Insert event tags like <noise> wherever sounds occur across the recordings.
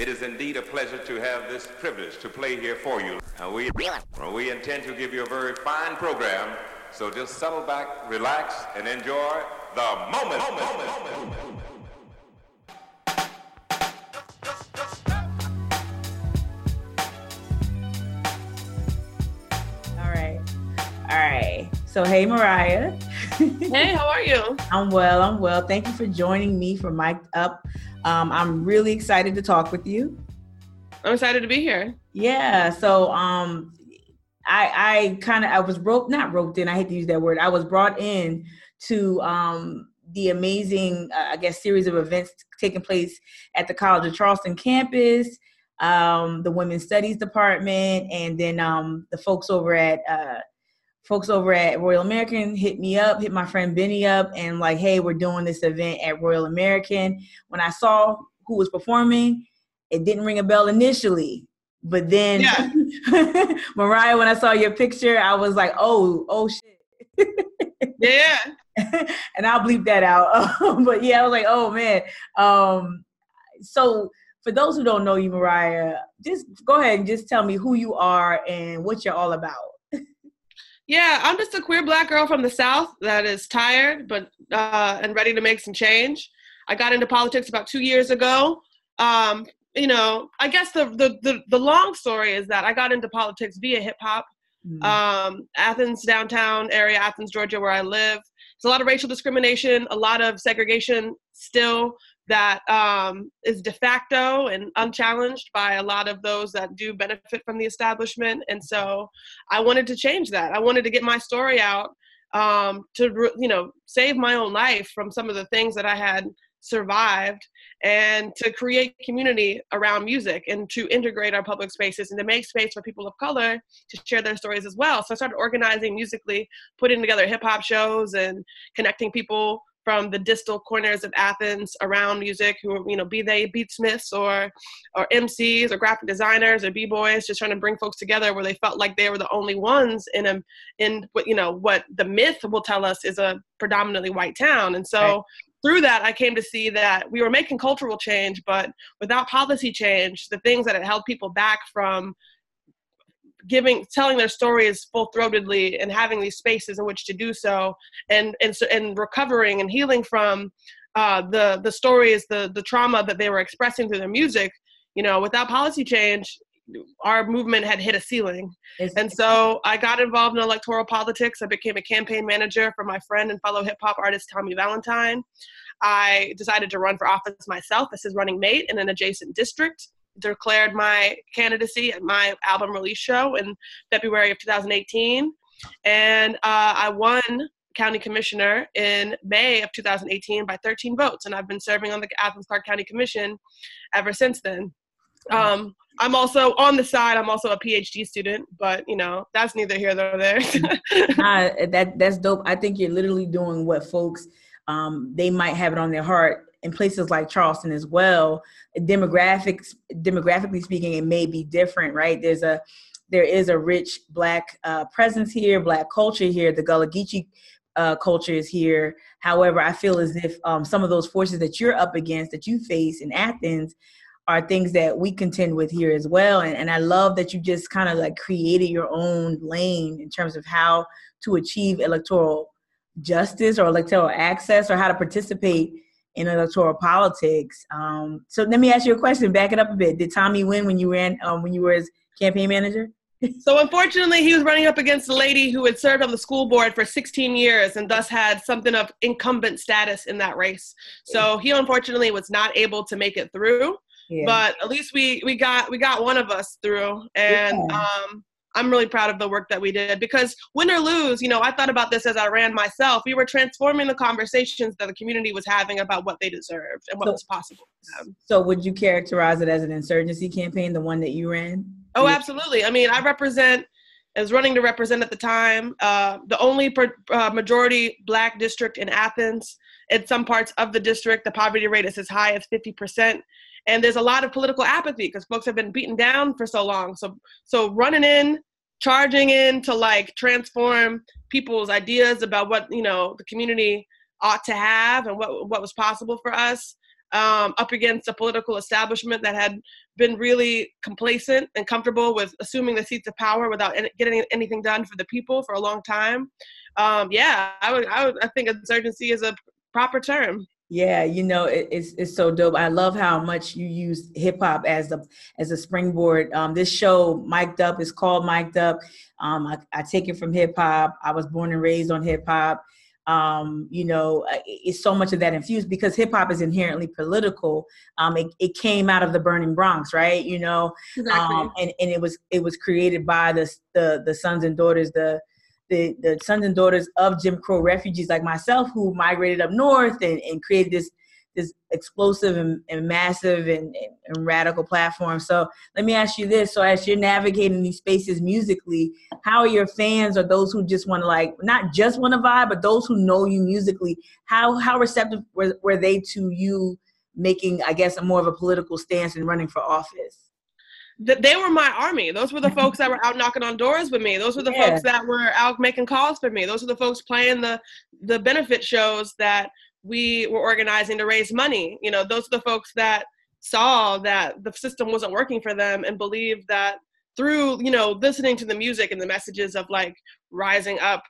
It is indeed a pleasure to have this privilege to play here for you. Uh, we, we intend to give you a very fine program, so just settle back, relax, and enjoy the moment. moment, moment, moment. All right. All right. So, hey, Mariah. hey, how are you? <laughs> I'm well. I'm well. Thank you for joining me for Mic'd Up um, I'm really excited to talk with you. I'm excited to be here. Yeah. So um, I, I kind of I was roped, not roped in. I hate to use that word. I was brought in to um, the amazing, uh, I guess, series of events taking place at the College of Charleston campus, um, the Women's Studies Department, and then um, the folks over at uh, folks over at Royal American hit me up, hit my friend Benny up, and like, hey, we're doing this event at Royal American. When I saw who was performing, it didn't ring a bell initially. But then yeah. <laughs> Mariah, when I saw your picture, I was like, oh, oh shit. <laughs> yeah. and I'll bleep that out. <laughs> but yeah, I was like, oh man. Um, so for those who don't know you, Mariah, just go ahead and just tell me who you are and what you're all about. Yeah, I'm just a queer black girl from the South that is tired but uh, and ready to make some change. I got into politics about two years ago. Um, you know, I guess the, the, the the long story is that I got into politics via hip hop. Mm-hmm. Um, Athens downtown area, Athens, Georgia, where I live. There's a lot of racial discrimination, a lot of segregation still that um, is de facto and unchallenged by a lot of those that do benefit from the establishment. And so I wanted to change that. I wanted to get my story out um, to, you know, save my own life from some of the things that I had survived and to create community around music and to integrate our public spaces and to make space for people of color to share their stories as well. So I started organizing musically, putting together hip hop shows and connecting people from the distal corners of Athens around music who you know be they beatsmiths or or MCs or graphic designers or b-boys just trying to bring folks together where they felt like they were the only ones in a in what you know what the myth will tell us is a predominantly white town and so right. through that I came to see that we were making cultural change but without policy change the things that had held people back from giving telling their stories full throatedly and having these spaces in which to do so and and so, and recovering and healing from uh, the the stories the the trauma that they were expressing through their music you know without policy change our movement had hit a ceiling. And so i got involved in electoral politics. I became a campaign manager for my friend and fellow hip-hop artist tommy valentine. I decided to run for office myself. As his running mate in an adjacent district declared my candidacy at my album release show in February of 2018. And uh, I won county commissioner in May of 2018 by 13 votes. And I've been serving on the Athens Clarke County Commission ever since then. Um, I'm also on the side. I'm also a PhD student, but you know that's neither here nor there. <laughs> uh, that that's dope. I think you're literally doing what folks um, they might have it on their heart in places like Charleston as well, demographics demographically speaking, it may be different, right? There's a there is a rich black uh, presence here, black culture here. The Gullah Geechee uh, culture is here. However, I feel as if um, some of those forces that you're up against, that you face in Athens, are things that we contend with here as well. And, and I love that you just kind of like created your own lane in terms of how to achieve electoral justice or electoral access or how to participate in electoral politics. Um, so let me ask you a question. Back it up a bit. Did Tommy win when you ran um, when you were his campaign manager? <laughs> so unfortunately, he was running up against a lady who had served on the school board for 16 years and thus had something of incumbent status in that race. So he unfortunately was not able to make it through. Yeah. But at least we we got we got one of us through, and yeah. um, I'm really proud of the work that we did because win or lose, you know, I thought about this as I ran myself. We were transforming the conversations that the community was having about what they deserved and what so, was possible. So, would you characterize it as an insurgency campaign, the one that you ran? Oh, absolutely. I mean, I represent, as running to represent at the time, uh, the only per, uh, majority black district in Athens. In some parts of the district, the poverty rate is as high as 50% and there's a lot of political apathy because folks have been beaten down for so long so so running in charging in to like transform people's ideas about what you know the community ought to have and what what was possible for us um, up against a political establishment that had been really complacent and comfortable with assuming the seats of power without getting anything done for the people for a long time. Um, yeah, I would, I would, I think insurgency is a proper term. Yeah, you know it, it's it's so dope. I love how much you use hip hop as a as a springboard. Um, this show, Mic'd Up, is called Mic'd Up. Um, I, I take it from hip hop. I was born and raised on hip hop. Um, you know, it's so much of that infused because hip hop is inherently political. Um, it, it came out of the burning Bronx, right? You know, exactly. um, and, and it was it was created by the the the sons and daughters, the the, the sons and daughters of Jim Crow refugees like myself who migrated up north and, and created this this explosive and, and massive and, and, and, radical platform. So let me ask you this. So as you're navigating these spaces musically, how are your fans or those who just want to like not just want to vibe, but those who know you musically, how how receptive were, were they to you making, I guess, a more of a political stance and running for office? They were my army. Those were the folks that were out knocking on doors with me. Those were the yeah. folks that were out making calls for me. Those were the folks playing the the benefit shows that we were organizing to raise money. You know, those are the folks that saw that the system wasn't working for them and believed that through, you know, listening to the music and the messages of like rising up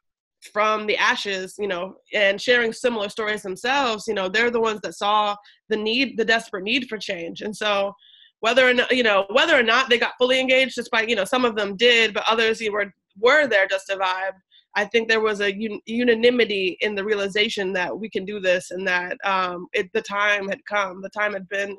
from the ashes, you know, and sharing similar stories themselves, you know, they're the ones that saw the need, the desperate need for change. And so whether or not you know whether or not they got fully engaged despite you know some of them did but others you were were there just to vibe i think there was a un- unanimity in the realization that we can do this and that um it, the time had come the time had been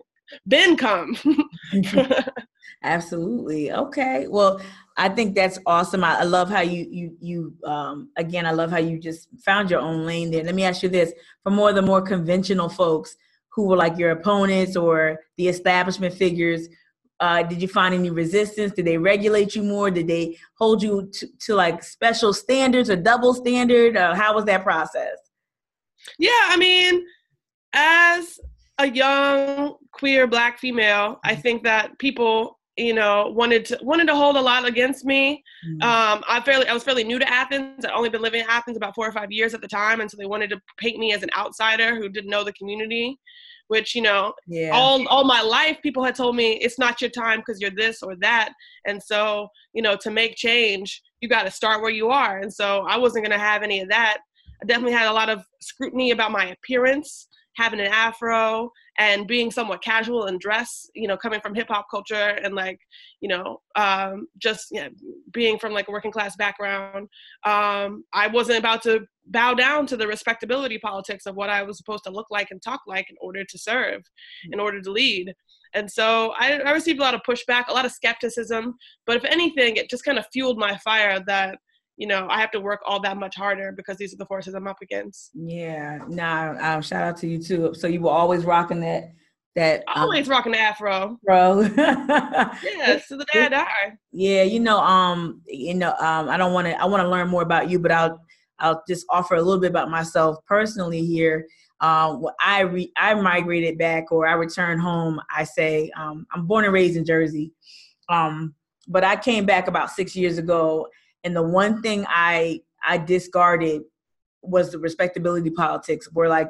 been come. <laughs> <laughs> Absolutely. Okay. Well i think that's awesome. I, I, love how you you you um again i love how you just found your own lane there. Let me ask you this. For more the more conventional folks who were like your opponents or the establishment figures uh, did you find any resistance? Did they regulate you more? Did they hold you to, to like special standards or double standard? Uh, how was that process? Yeah i mean as a young queer black female i mm-hmm. think that people you know wanted to wanted to hold a lot against me. Mm-hmm. um i fairly i was fairly new to athens. I'd only been living in athens about four or five years at the time and so they wanted to paint me as an outsider who didn't know the community which you know yeah. all all my life people had told me it's not your time because you're this or that. And so you know to make change you got to start where you are. And so i wasn't going to have any of that. I definitely had a lot of scrutiny about my appearance having an afro and being somewhat casual in dress you know coming from hip hop culture and like you know um, just you know, being from like a working class background um, i wasn't about to bow down to the respectability politics of what i was supposed to look like and talk like in order to serve in order to lead. And so I, I received a lot of pushback a lot of skepticism but if anything it just kind of fueled my fire that you know, I have to work all that much harder because these are the forces I'm up against. Yeah, nah, um, shout out to you too. So you were always rocking that that um, always rocking the afro, bro. <laughs> yeah, to the day I die. Yeah, you know, um, you know, um, I don't want to. I want to learn more about you, but I'll I'll just offer a little bit about myself personally here. Um, I re- I migrated back or I returned home, I say um, I'm born and raised in Jersey, um, but I came back about six years ago and the one thing I I discarded was the respectability politics, where like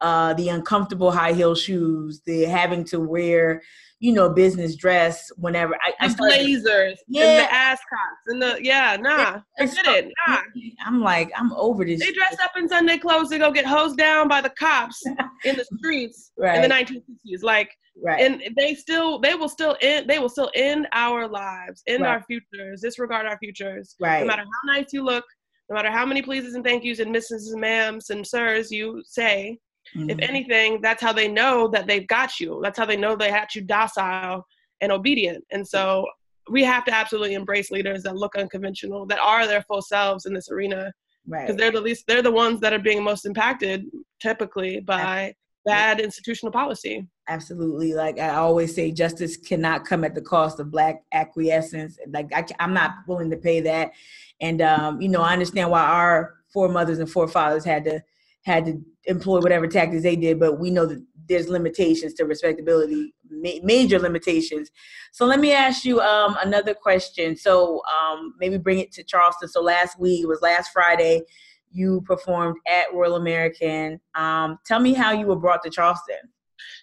uh, the uncomfortable high heel shoes, the having to wear, you know, business dress whenever I, I started, blazers, yeah, and the ascots, and the yeah, nah, I get it, nah. I'm like, I'm over this. They dress up in Sunday clothes to go get hosed down by the cops <laughs> in the streets right. in the 1960s, like. Right. And they still, they will still end, they will still end our lives, end right. our futures, disregard our futures. Right. No matter how nice you look, no matter how many pleases and thank yous and misses and ma'ams and sirs you say, Mm-hmm. If anything, that's how they know that they've got you. That's how they know they had you docile and obedient. And so we have to absolutely embrace leaders that look unconventional, that are their full selves in this arena. Right. Because they're the least they're the ones that are being most impacted typically by bad institutional policy. Absolutely. Like I always say, justice cannot come at the cost of black acquiescence. Like I, am not willing to pay that. And um, you know, I understand why our foremothers and forefathers had to had to employ whatever tactics they did, but we know that there's limitations to respectability, ma- major limitations. So let me ask you um, another question. So um, maybe bring it to Charleston. So last week, was last Friday, you performed at Royal American. Um, tell me how you were brought to Charleston.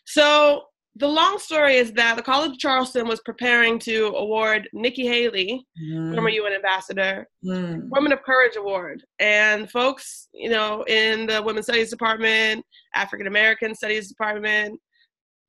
So the long story is that the College of Charleston was preparing to award Nikki Haley, mm. former UN ambassador, mm. Women of Courage Award. And folks, you know, in the Women's Studies Department, African American Studies Department,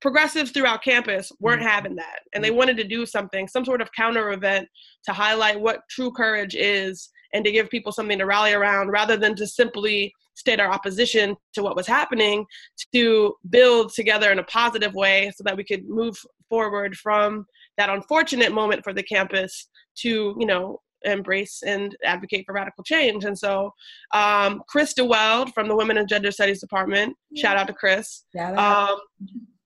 progressives throughout campus weren't mm. having that. And they mm. wanted to do something, some sort of counter event to highlight what true courage is and to give people something to rally around rather than to simply state our opposition to what was happening to build together in a positive way so that we could move forward from that unfortunate moment for the campus to you know embrace and advocate for radical change. And so um, chris deweld from the women and gender studies department yeah. shout out to chris um,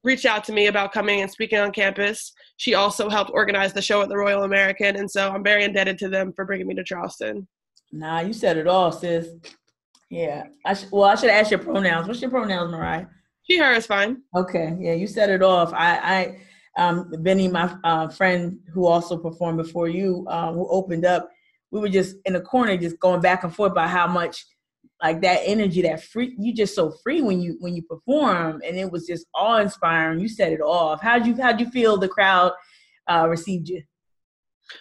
reached out to me about coming and speaking on campus. She also helped organize the show at the royal american and so i'm very indebted to them for bringing me to charleston. Nah you said it all sis yeah. I sh- well, I should ask your pronouns. What's your pronouns, Mariah? She, her is fine. Okay. Yeah, you set it off. I, I, um, Benny, my uh, friend who also performed before you, uh, who opened up, we were just in the corner, just going back and forth about how much like that energy, that free, you just so free when you when you perform, and it was just awe inspiring. You set it off. How'd you how'd you feel the crowd uh, received you?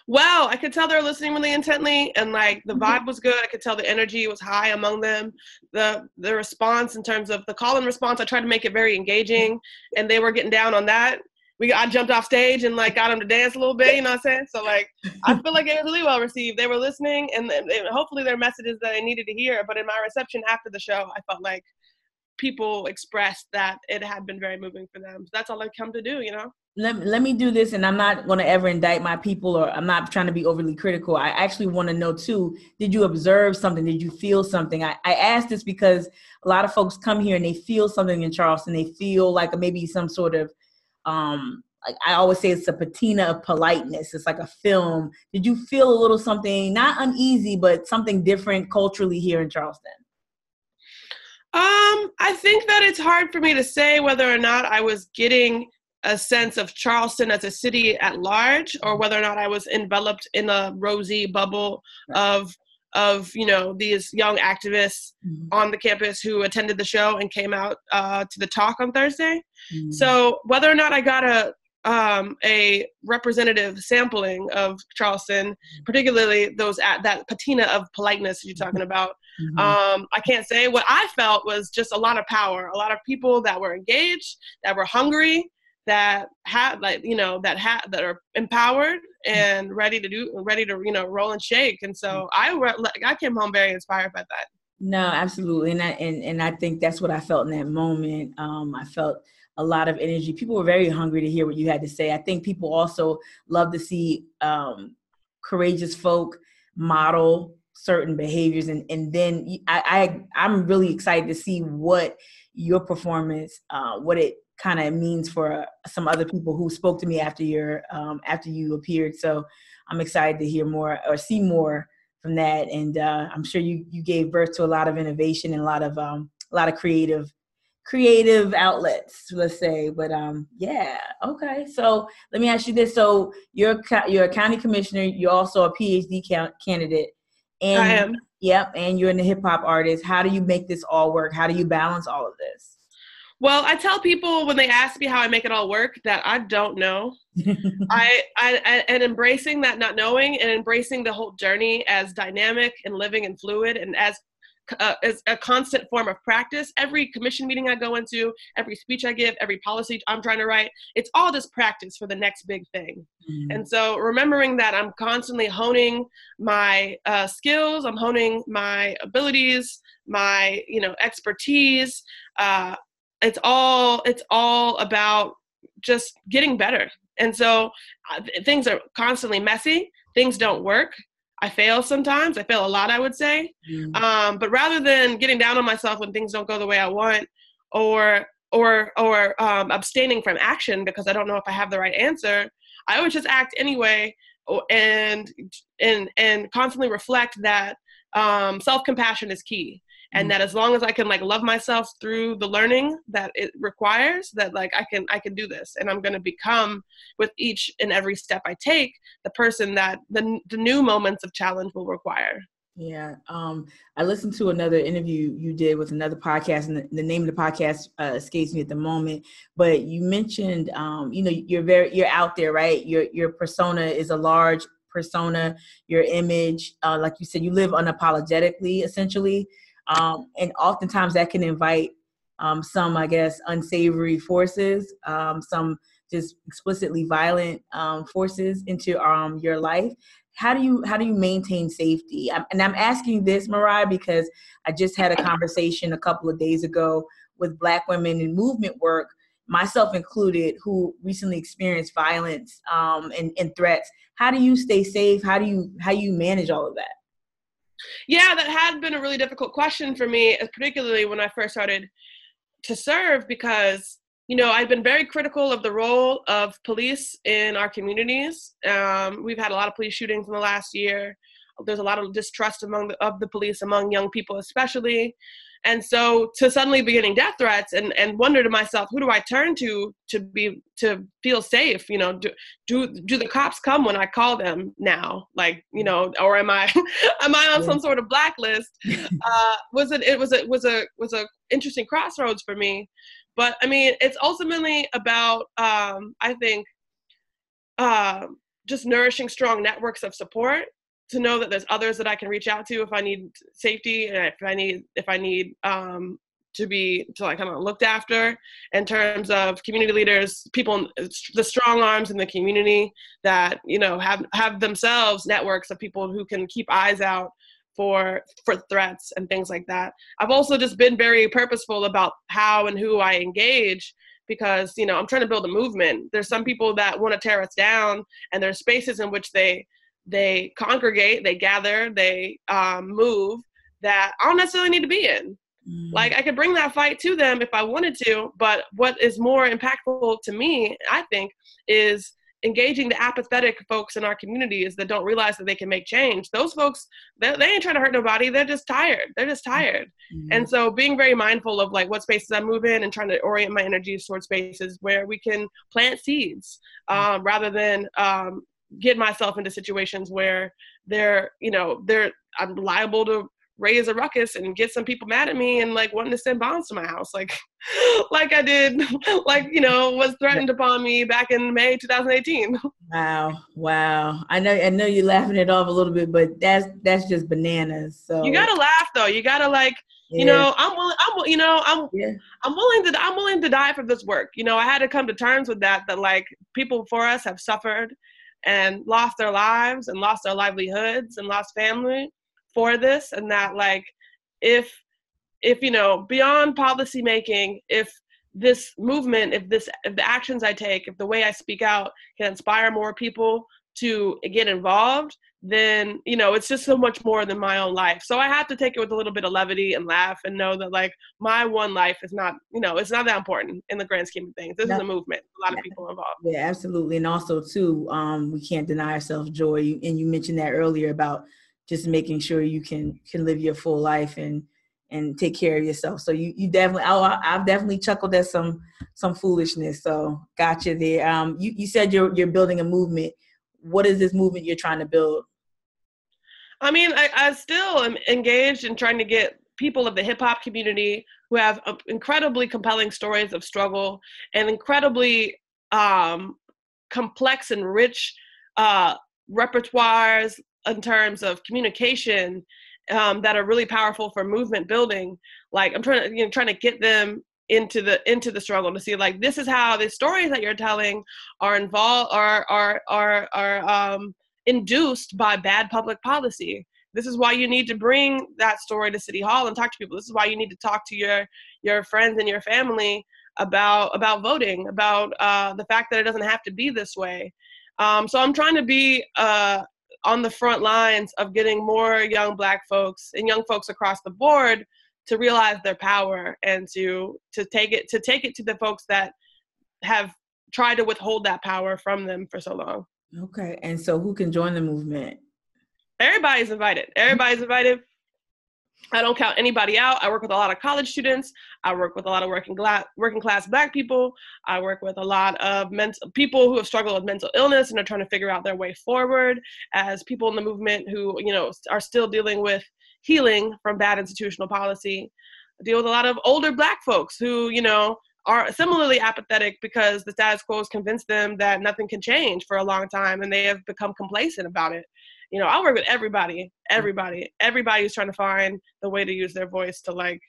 Wow, I could tell they were listening really intently, and like the mm-hmm. vibe was good. I could tell the energy was high among them. the The response in terms of the call and response, I tried to make it very engaging, and they were getting down on that. We I jumped off stage and like got them to dance a little bit. You know what I'm saying? So like I feel like it was really well received. They were listening, and, and hopefully their messages that they needed to hear. But in my reception after the show, I felt like people expressed that it had been very moving for them. So that's all I come to do, you know let, let me do this and i'm not going to ever indict my people or i'm not trying to be overly critical. I actually want to know too did you observe something? Did you feel something? I, I asked this because a lot of folks come here and they feel something in charleston. They feel like maybe some sort of um like i always say it's a patina of politeness. It's like a film. Did you feel a little something not uneasy but something different culturally here in charleston? Um, I think that it's hard for me to say whether or not I was getting a sense of Charleston as a city at large, or whether or not I was enveloped in a rosy bubble of of you know these young activists mm-hmm. on the campus who attended the show and came out uh, to the talk on Thursday. Mm-hmm. So whether or not I got a um, a representative sampling of Charleston, mm-hmm. particularly those at that patina of politeness you're talking mm-hmm. about. Mm-hmm. Um, I can't say what I felt was just a lot of power, a lot of people that were engaged, that were hungry, that have like you know that have that are empowered and ready to do ready to you know roll and shake. And so i i came home very inspired by that. No absolutely. And I, and, and I think that's what i felt in that moment. Um, i felt a lot of energy. People were very hungry to hear what you had to say. I think people also love to see um, courageous folk model certain behaviors. And and then I, I i'm really excited to see what your performance uh, what it kind of means for some other people who spoke to me after your um, after you appeared. So I'm excited to hear more or see more from that. And uh, I'm sure you you gave birth to a lot of innovation and a lot of um, a lot of creative creative outlets let's say. But um yeah okay. So let me ask you this. So you're you're a county commissioner. You're also a phd candidate. And i am. Yep and you're in the hip-hop artist. How do you make this all work? How do you balance all of this well, I tell people when they ask me how I make it all work that I don't know. <laughs> I, I and embracing that not knowing and embracing the whole journey as dynamic and living and fluid and as uh, as a constant form of practice. Every commission meeting I go into, every speech I give, every policy I'm trying to write, it's all just practice for the next big thing. Mm-hmm. And so remembering that I'm constantly honing my uh, skills, I'm honing my abilities, my you know expertise. Uh, it's all it's all about just getting better. And so uh, things are constantly messy. Things don't work. I fail sometimes. I fail a lot i would say. Mm. um, but rather than getting down on myself when things don't go the way i want or or or um, abstaining from action because i don't know if i have the right answer i would just act anyway and and and constantly reflect that um, self-compassion is key and mm. that as long as i can like love myself through the learning that it requires that like i can i can do this and i'm going to become with each and every step i take the person that the, the new moments of challenge will require Yeah. Um, I listened to another interview you did with another podcast, and the, the name of the podcast uh, escapes me at the moment. But you mentioned, um, you know, you're very you're out there, right? Your your persona is a large persona. Your image, uh, like you said, you live unapologetically, essentially, um, and oftentimes that can invite um, some, I guess, unsavory forces, um, some just explicitly violent um, forces into um, your life. How do you how do you maintain safety? And i'm asking this mariah because i just had a conversation a couple of days ago with black women in movement work myself included who recently experienced violence um, and, and threats. How do you stay safe? How do you how you manage all of that yeah that has been a really difficult question for me particularly when i first started to serve because you know, I've been very critical of the role of police in our communities. Um, we've had a lot of police shootings in the last year. There's a lot of distrust among the, of the police among young people, especially. And so to suddenly be getting death threats and, and wonder to myself, who do I turn to to be to feel safe? You know, do do do the cops come when I call them now? Like, you know, or am I <laughs> am I on some sort of blacklist? <laughs> Uh, was it it was a was a was a interesting crossroads for me. But I mean, it's ultimately about, um, I think, uh, just nourishing strong networks of support to know that there's others that I can reach out to if I need safety and if I need if I need um, to be to like kind of looked after in terms of community leaders, people, the strong arms in the community that you know have have themselves networks of people who can keep eyes out for for threats and things like that. I've also just been very purposeful about how and who I engage because you know I'm trying to build a movement. There's some people that want to tear us down, and there's spaces in which they they congregate, they gather, they um, move that I don't necessarily need to be in. Mm. Like I could bring that fight to them if I wanted to, but what is more impactful to me, I think, is engaging the apathetic folks in our communities that don't realize that they can make change those folks they, they ain't trying to hurt nobody they're just tired they're just tired mm-hmm. and so being very mindful of like what spaces i move in and trying to orient my energies towards spaces where we can plant seeds mm-hmm. um, rather than um, get myself into situations where they're you know they're i'm liable to raise a ruckus and get some people mad at me and like wanting to send bombs to my house. Like <laughs> like i did <laughs> like you know was threatened upon me back in may 2018 <laughs> wow wow. I know i know you're laughing it off a little bit but that's that's just bananas so you gotta laugh though. You gotta like yeah. you know i'm willing i'm you know i'm yeah. i'm willing to i'm willing to die for this work. You know i had to come to terms with that that like people before us have suffered and lost their lives and lost their livelihoods and lost family for this and that like if if you know beyond policy making if this movement if this if the actions i take if the way i speak out can inspire more people to get involved then you know it's just so much more than my own life so i have to take it with a little bit of levity and laugh and know that like my one life is not you know it's not that important in the grand scheme of things this no. is a movement a lot of people involved yeah absolutely and also too um we can't deny ourselves joy and you mentioned that earlier about just making sure you can can live your full life and and take care of yourself. So you you definitely I, I've definitely chuckled at some some foolishness. So gotcha there. Um, you you said you're you're building a movement. What is this movement you're trying to build? I mean, I, I still am engaged in trying to get people of the hip hop community who have uh, incredibly compelling stories of struggle and incredibly um, complex and rich uh, repertoires, in terms of communication um, that are really powerful for movement building. Like I'm trying to you know trying to get them into the into the struggle to see like this is how the stories that you're telling are involved are are are are um, induced by bad public policy. This is why you need to bring that story to City Hall and talk to people. This is why you need to talk to your your friends and your family about about voting, about uh, the fact that it doesn't have to be this way. Um, so I'm trying to be uh, on the front lines of getting more young black folks and young folks across the board to realize their power and to to take it to take it to the folks that have tried to withhold that power from them for so long. Okay. And so who can join the movement? Everybody's invited. Everybody's invited. I don't count anybody out. I work with a lot of college students. I work with a lot of working class working class black people. I work with a lot of people who have struggled with mental illness and are trying to figure out their way forward. As people in the movement who you know are still dealing with healing from bad institutional policy. I deal with a lot of older black folks who you know are similarly apathetic because the status quo has convinced them that nothing can change for a long time and they have become complacent about it you know, I work with everybody, everybody, everybody who's trying to find the way to use their voice to like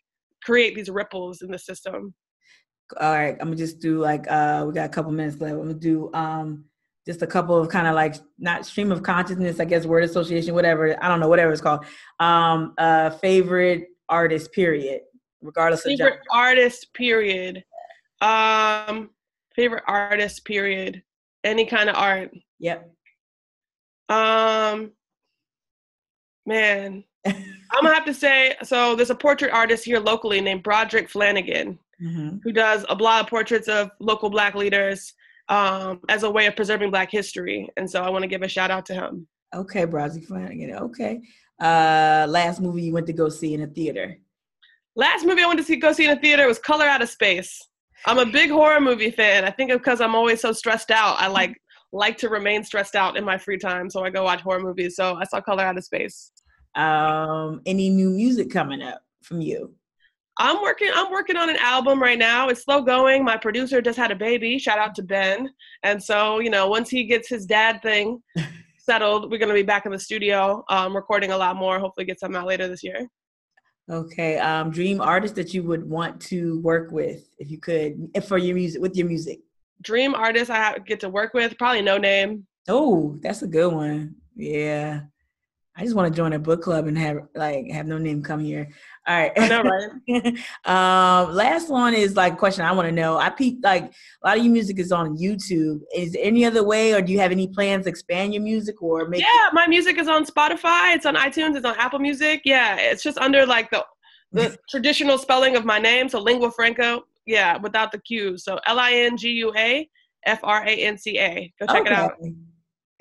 create these ripples in the system. All right, I'm gonna just do like uh we got a couple minutes left. I'm gonna do um just a couple of kind of like not stream of consciousness, I guess word association, whatever. I don't know, whatever it's called. Um uh favorite artist period, regardless favorite of favorite artist period. Um favorite artist period. Any kind of art. Yep. Um, man, <laughs> I'm gonna have to say. So there's a portrait artist here locally named Broderick Flanigan, mm-hmm. who does a lot of portraits of local Black leaders um, as a way of preserving Black history. And so I want to give a shout out to him. Okay, Broderick Flanigan. Okay. Uh, last movie you went to go see in a theater? Last movie I went to see go see in a theater was Color Out of Space. I'm a big horror movie fan. I think because I'm always so stressed out, I like like to remain stressed out in my free time, so I go watch horror movies. So I saw Color Out of Space. Um, any new music coming up from you? I'm working. I'm working on an album right now. It's slow going. My producer just had a baby. Shout out to Ben. And so you know, once he gets his dad thing <laughs> settled, we're gonna be back in the studio, um, recording a lot more. Hopefully, get some out later this year. Okay. Um, dream artist that you would want to work with, if you could, for your music, with your music dream artist I get to work with, probably Noname. Oh, that's a good one. Yeah. I just want to join a book club and have like have Noname come here. All right. I know, right? <laughs> um, last one is like a question I want to know. I peep like a lot of your music is on YouTube. Is there any other way, or do you have any plans to expand your music or make? Yeah, my music is on Spotify. It's on iTunes. It's on Apple Music. Yeah, it's just under like the the <laughs> traditional spelling of my name, so lingua franca yeah, without the Q. So L I N G U A F R A N C A. Go check okay. it out.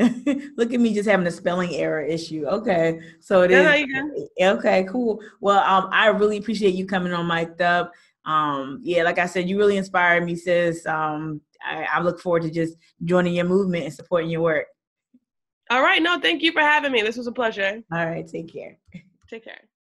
<laughs> Look at me just having a spelling error issue. Okay. So it yeah, is. <laughs> Okay, cool. Well, um, I really appreciate you coming on Mic'd Up. Um, yeah, like I said, you really inspired me, sis. Um, I, I look forward to just joining your movement and supporting your work. All right. No, thank you for having me. This was a pleasure. All right. Take care. Take care.